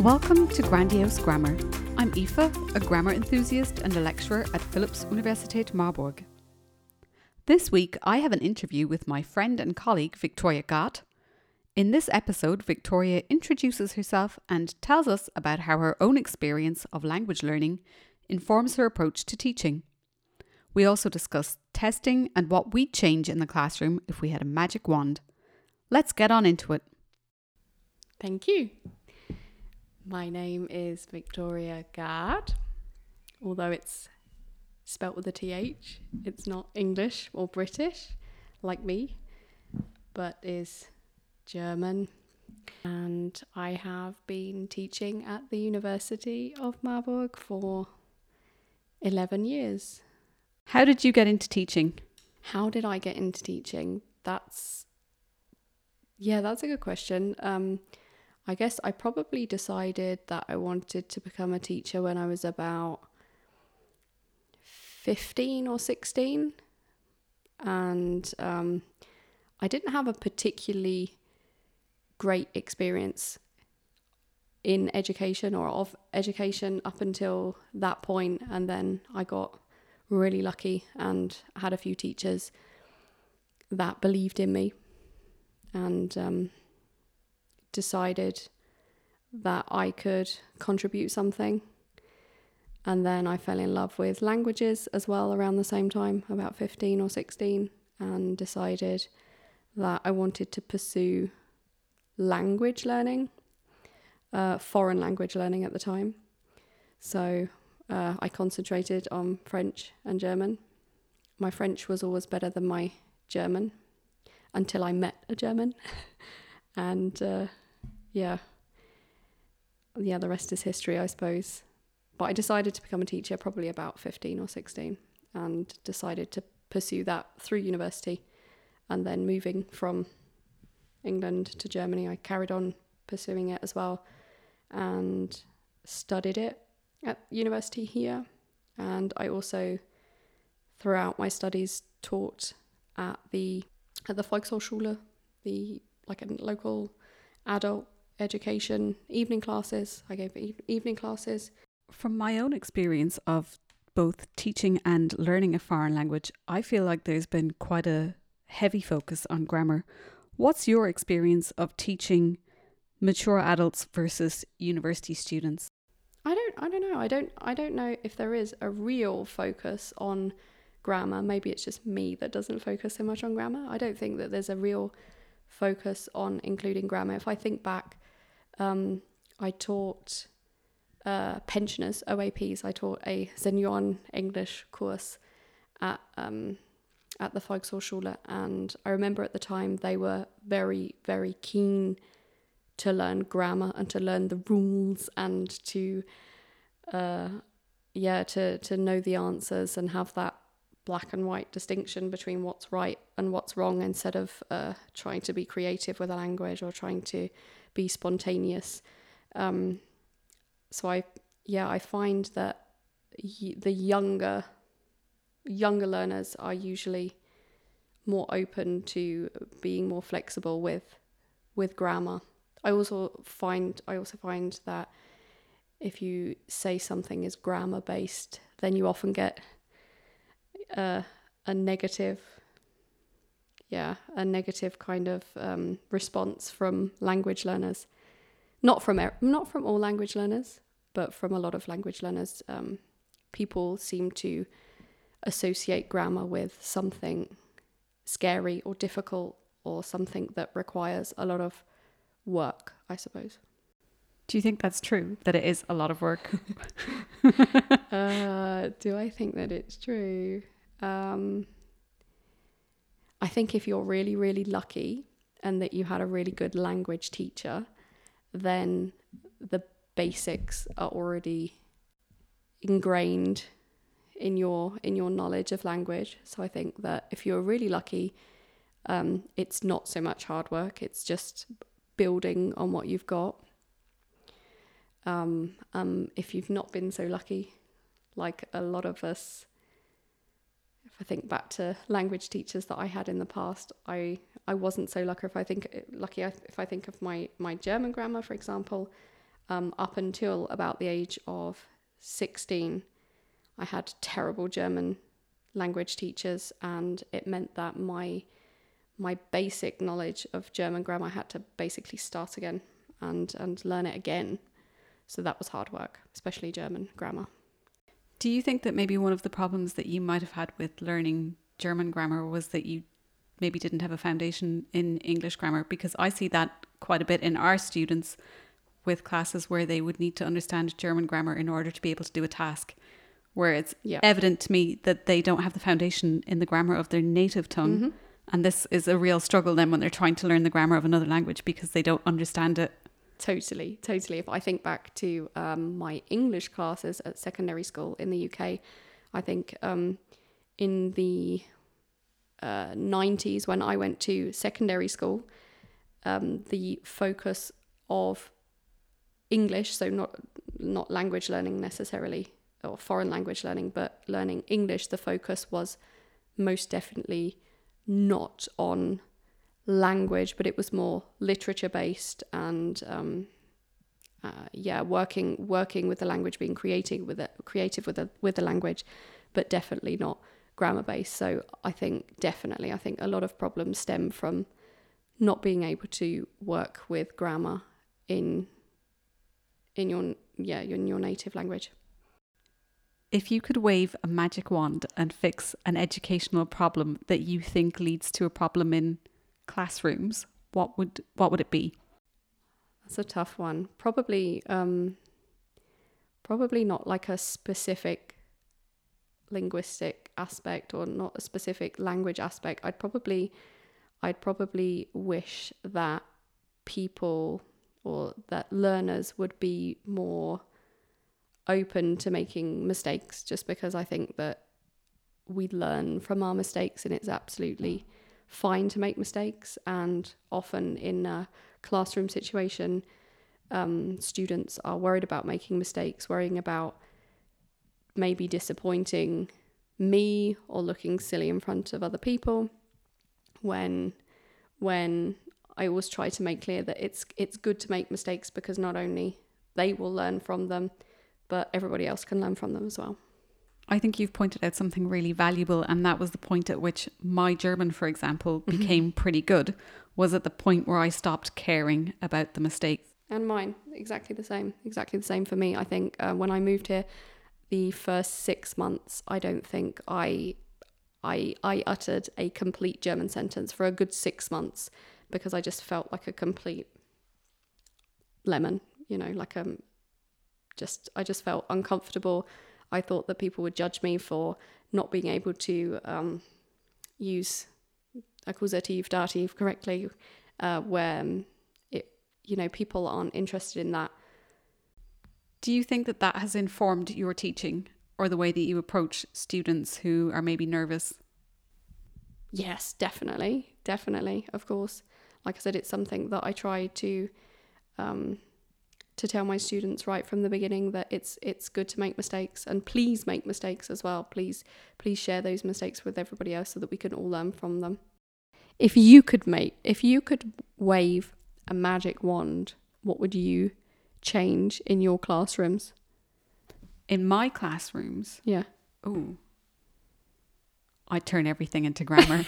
Welcome to Grandiose Grammar. I'm Aoife, a grammar enthusiast and a lecturer at Philipps Universität Marburg. This week, I have an interview with my friend and colleague Victoria Gart. In this episode, Victoria introduces herself and tells us about how her own experience of language learning informs her approach to teaching. We also discuss testing and what we'd change in the classroom if we had a magic wand. Let's get on into it. Thank you. My name is Victoria Gard. Although it's spelt with a TH, it's not English or British like me, but is German. And I have been teaching at the University of Marburg for 11 years. How did you get into teaching? How did I get into teaching? That's, yeah, that's a good question. Um, I guess I probably decided that I wanted to become a teacher when I was about 15 or 16. And um, I didn't have a particularly great experience in education or of education up until that point and then I got really lucky and had a few teachers that believed in me and um, decided that I could contribute something. And then I fell in love with languages as well around the same time, about 15 or 16, and decided that I wanted to pursue language learning, uh, foreign language learning at the time. So uh, I concentrated on French and German. My French was always better than my German until I met a German. and uh, yeah, yeah, the rest is history, I suppose. But I decided to become a teacher probably about 15 or 16 and decided to pursue that through university. And then moving from England to Germany, I carried on pursuing it as well and studied it at university here. And I also, throughout my studies, taught at the at the Volkshochschule, the like a local adult education evening classes. I gave e- evening classes. From my own experience of both teaching and learning a foreign language, I feel like there's been quite a heavy focus on grammar. What's your experience of teaching mature adults versus university students? I don't I don't know. I don't I don't know if there is a real focus on grammar. Maybe it's just me that doesn't focus so much on grammar. I don't think that there's a real focus on including grammar. If I think back um, I taught uh, pensioners, OAPs, I taught a Senioren English course at um, at the Volkshochschule, and I remember at the time they were very, very keen to learn grammar and to learn the rules and to, uh, yeah, to to know the answers and have that black and white distinction between what's right and what's wrong instead of uh, trying to be creative with a language or trying to be spontaneous. Um, so I, yeah, I find that y- the younger, younger learners are usually more open to being more flexible with, with grammar. I also find I also find that if you say something is grammar based, then you often get uh, a negative yeah, a negative kind of um, response from language learners. Not from not from all language learners, but from a lot of language learners. Um, people seem to associate grammar with something scary or difficult or something that requires a lot of work, I suppose. Do you think that's true? That it is a lot of work? uh, do I think that it's true? Um, I think if you're really, really lucky and that you had a really good language teacher, then the basics are already ingrained in your in your knowledge of language. So I think that if you're really lucky, um, it's not so much hard work. It's just building on what you've got. Um, um, if you've not been so lucky, like a lot of us if I think back to language teachers that I had in the past, I I wasn't so lucky. If I think lucky, if I think of my my German grammar, for example, um, up until about the age of 16, I had terrible German language teachers, and it meant that my my basic knowledge of German grammar I had to basically start again and and learn it again. So that was hard work, especially German grammar. Do you think that maybe one of the problems that you might have had with learning German grammar was that you maybe didn't have a foundation in English grammar? Because I see that quite a bit in our students with classes where they would need to understand German grammar in order to be able to do a task. Where it's Yeah. evident to me that they don't have the foundation in the grammar of their native tongue. Mm-hmm. And this is a real struggle then when they're trying to learn the grammar of another language because they don't understand it. Totally, totally. If I think back to um, my English classes at secondary school in the UK, I think um, in the uh, 90s when I went to secondary school, um, the focus of English, so not not language learning necessarily or foreign language learning, but learning English, the focus was most definitely not on language, but it was more literature based and um, uh, yeah, working working with the language, being creative with it, creative with the with the language, but definitely not grammar based. So I think definitely, I think a lot of problems stem from not being able to work with grammar in in your yeah in your native language. If you could wave a magic wand and fix an educational problem that you think leads to a problem in classrooms, what would what would it be? That's a tough one. Probably, um, probably not like a specific linguistic aspect or not a specific language aspect. I'd probably, I'd probably wish that people or that learners would be more open to making mistakes. Just because I think that we learn from our mistakes and it's absolutely fine to make mistakes and often in a classroom situation um, students are worried about making mistakes worrying about maybe disappointing me or looking silly in front of other people when when I always try to make clear that it's it's good to make mistakes because not only they will learn from them but everybody else can learn from them as well I think you've pointed out something really valuable, and that was the point at which my German, for example, became pretty good, was at the point where I stopped caring about the mistakes. And mine, exactly the same. Exactly the same for me. I think uh, when I moved here, the first six months, I don't think I, I, I uttered a complete German sentence for a good six months because I just felt like a complete lemon. You know, like um, just I just felt uncomfortable. I thought that people would judge me for not being able to um, use accusative dative correctly, uh, where um, it you know people aren't interested in that. Do you think that that has informed your teaching or the way that you approach students who are maybe nervous? Yes, definitely, definitely, of course. Like I said, it's something that I try to um, to tell my students right from the beginning that it's it's good to make mistakes and please make mistakes as well. Please please share those mistakes with everybody else so that we can all learn from them. If you could make if you could wave a magic wand, what would you change in your classrooms? In my classrooms, Yeah. oh, I turn everything into grammar.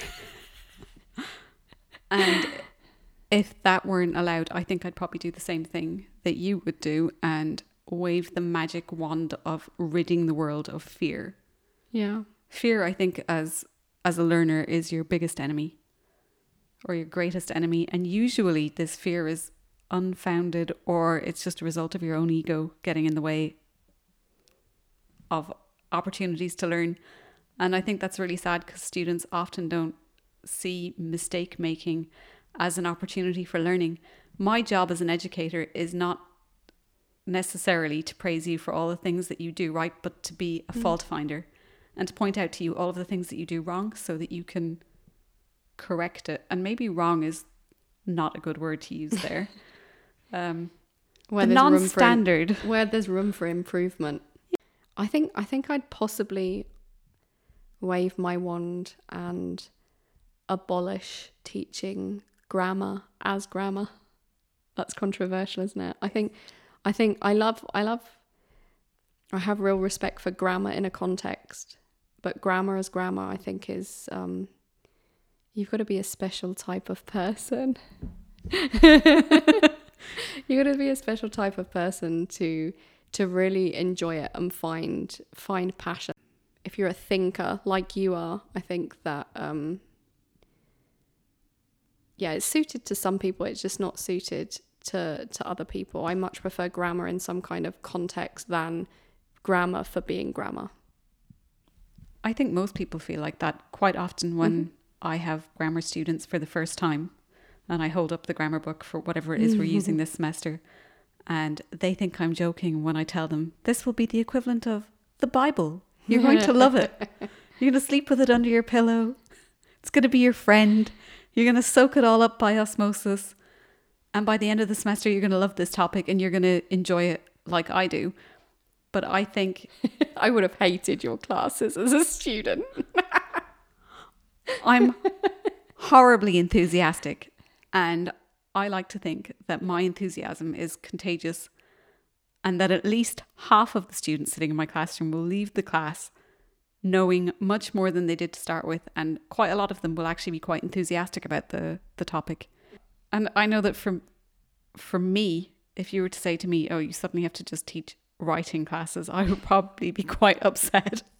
and if that weren't allowed, I think I'd probably do the same thing that you would do and wave the magic wand of ridding the world of fear. Yeah. Fear, I think, as as a learner, is your biggest enemy or your greatest enemy, and usually this fear is unfounded or it's just a result of your own ego getting in the way of opportunities to learn. And I think that's really sad because students often don't see mistake making as an opportunity for learning. My job as an educator is not necessarily to praise you for all the things that you do right, but to be a fault finder and to point out to you all of the things that you do wrong so that you can correct it. And maybe wrong is not a good word to use there. um, Where the there's room for non-standard. where there's room for improvement. I think I think I'd possibly wave my wand and abolish teaching grammar as grammar. That's controversial, isn't it? I think I think I love I love I have real respect for grammar in a context, but grammar as grammar I think is um you've got to be a special type of person. you've got to be a special type of person to to really enjoy it and find find passion. If you're a thinker like you are, I think that um yeah, it's suited to some people, it's just not suited to to other people. I much prefer grammar in some kind of context than grammar for being grammar. I think most people feel like that quite often when mm-hmm. I have grammar students for the first time and I hold up the grammar book for whatever it is we're using this semester and they think I'm joking when I tell them this will be the equivalent of the Bible. You're going to love it. You're going to sleep with it under your pillow. It's going to be your friend. You're going to soak it all up by osmosis. And by the end of the semester, you're going to love this topic and you're going to enjoy it like I do. But I think I would have hated your classes as a student. I'm horribly enthusiastic. And I like to think that my enthusiasm is contagious and that at least half of the students sitting in my classroom will leave the class knowing much more than they did to start with. And quite a lot of them will actually be quite enthusiastic about the, the topic. And I know that from for me, if you were to say to me, "Oh, you suddenly have to just teach writing classes," I would probably be quite upset.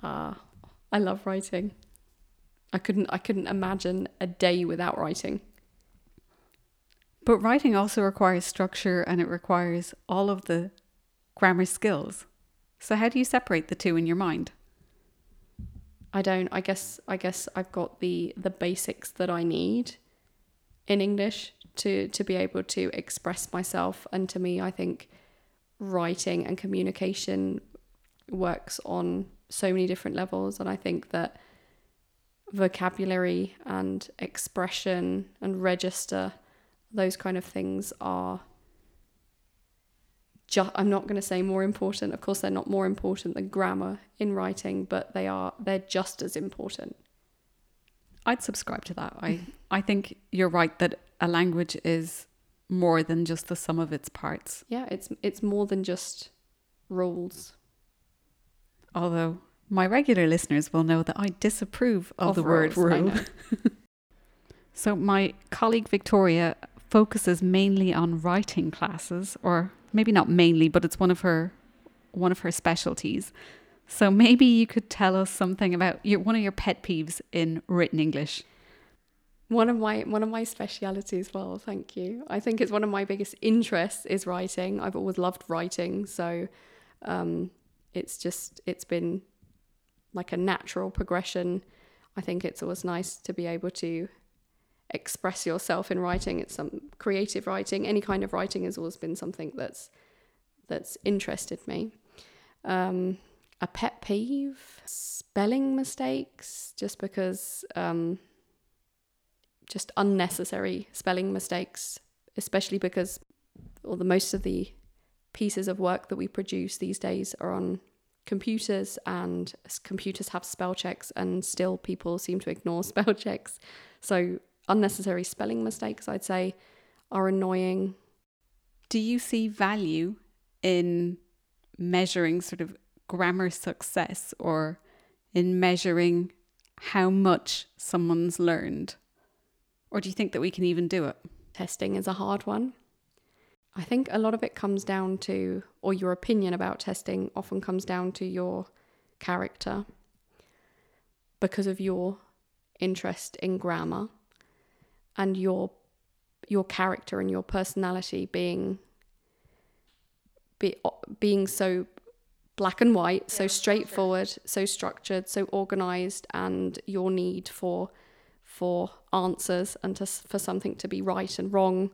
Ah, uh, I love writing. I couldn't I couldn't imagine a day without writing. But writing also requires structure and it requires all of the grammar skills. So how do you separate the two in your mind? I don't. I guess I guess I've got the the basics that I need in English to to be able to express myself. And to me I think writing and communication works on so many different levels. And I think that vocabulary and expression and register those kind of things are just I'm not going to say more important. Of course they're not more important than grammar in writing but they are they're just as important I'd subscribe to that. I I think you're right that a language is more than just the sum of its parts. Yeah, it's it's more than just rules. Although my regular listeners will know that I disapprove of, of the rules, word rule. so my colleague Victoria focuses mainly on writing classes or maybe not mainly but it's one of her one of her specialties so maybe you could tell us something about your one of your pet peeves in written English. One of my one of my specialities. Well, thank you. I think it's one of my biggest interests is writing. I've always loved writing, so um, it's just it's been like a natural progression. I think it's always nice to be able to express yourself in writing. It's some creative writing. Any kind of writing has always been something that's that's interested me. Um, a pet peeve? Spelling mistakes? Just because um, just unnecessary spelling mistakes especially because all the most of the pieces of work that we produce these days are on computers and computers have spell checks and still people seem to ignore spell checks. So unnecessary spelling mistakes i'd say are annoying. Do you see value in measuring sort of grammar success or in measuring how much someone's learned? Or do you think that we can even do it? Testing is a hard one. I think a lot of it comes down to, or your opinion about testing often comes down to your character because of your interest in grammar and your your character and your personality being be, being so black and white, so straightforward, so structured, so organized, and your need for for answers and to, for something to be right and wrong,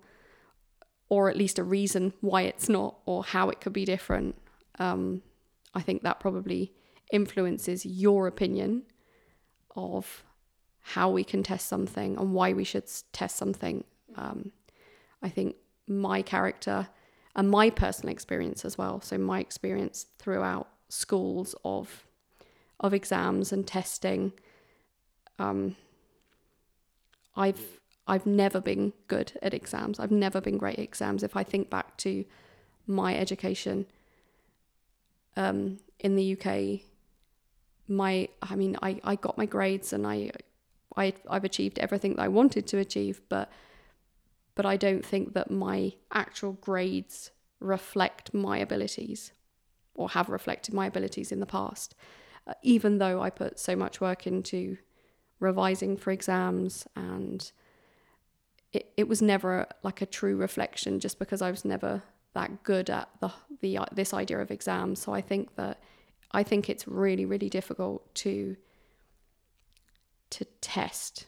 or at least a reason why it's not or how it could be different. Um, I think that probably influences your opinion of how we can test something and why we should test something. Um, I think my character and my personal experience as well. So my experience throughout schools of of exams and testing. Um, I've I've never been good at exams. I've never been great at exams. If I think back to my education um, in the UK, my I mean I, I got my grades and I I I've achieved everything that I wanted to achieve, but but I don't think that my actual grades reflect my abilities or have reflected my abilities in the past. Uh, even though I put so much work into revising for exams and it, it was never like a true reflection just because I was never that good at the the uh, this idea of exams so I think that I think it's really really difficult to to test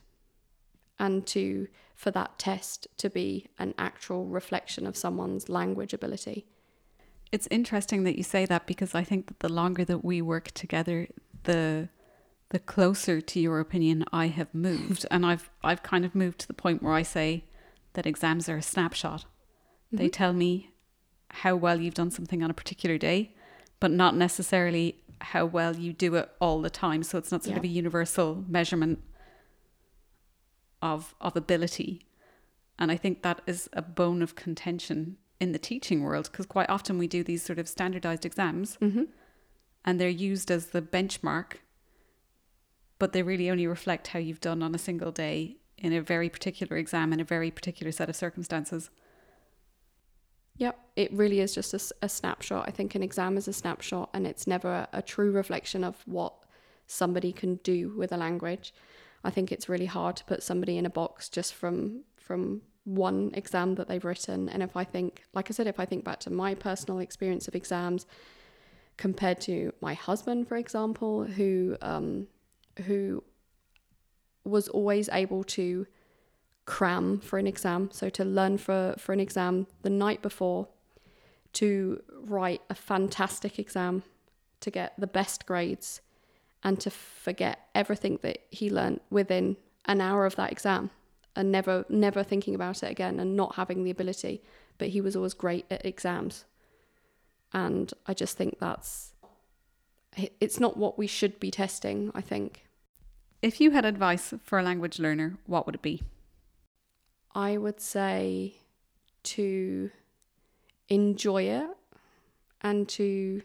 and to for that test to be an actual reflection of someone's language ability. It's interesting that you say that because I think that the longer that we work together the the closer to your opinion I have moved and I've I've kind of moved to the point where I say that exams are a snapshot. Mm-hmm. They tell me how well you've done something on a particular day, but not necessarily how well you do it all the time. So it's not sort yeah. of a universal measurement of of ability. And I think that is a bone of contention in the teaching world because quite often we do these sort of standardized exams mm-hmm. and they're used as the benchmark, but they really only reflect how you've done on a single day in a very particular exam in a very particular set of circumstances. Yep, it really is just a, a, snapshot. I think an exam is a snapshot and it's never a, a true reflection of what somebody can do with a language. I think it's really hard to put somebody in a box just from from one exam that they've written. And if I think, like I said, if I think back to my personal experience of exams compared to my husband, for example, who um, who was always able to cram for an exam, so to learn for, for an exam the night before, to write a fantastic exam, to get the best grades, and to forget everything that he learned within an hour of that exam and never never thinking about it again and not having the ability. But he was always great at exams. And i just think that's it's not what we should be testing i think. If you had advice for a language learner, what would it be? I would say to enjoy it and to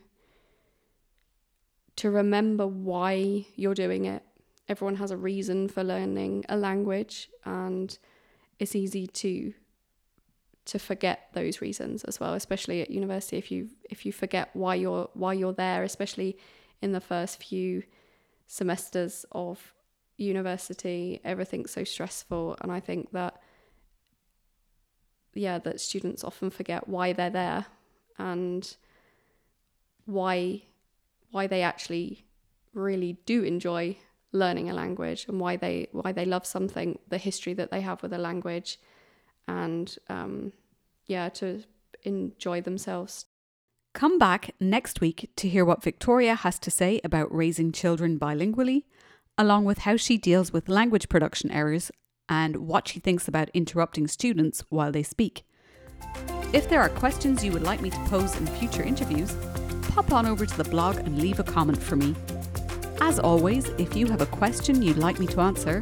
to remember why you're doing it. Everyone has a reason for learning a language and it's easy to to forget those reasons as well, especially at university if you if you forget why you're why you're there, especially in the first few semesters of university, everything's so stressful. And I think that, yeah, that students often forget why they're there and why why they actually really do enjoy learning a language and why they why they love something the history that they have with a language and um, yeah to enjoy themselves come back next week to hear what victoria has to say about raising children bilingually along with how she deals with language production errors and what she thinks about interrupting students while they speak. If there are questions you would like me to pose in future interviews, pop on over to the blog and leave a comment for me. As always, if you have a question you'd like me to answer,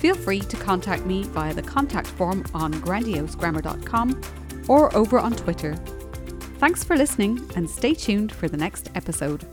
feel free to contact me via the contact form on grandiosegrammar.com or over on Twitter. Thanks for listening and stay tuned for the next episode.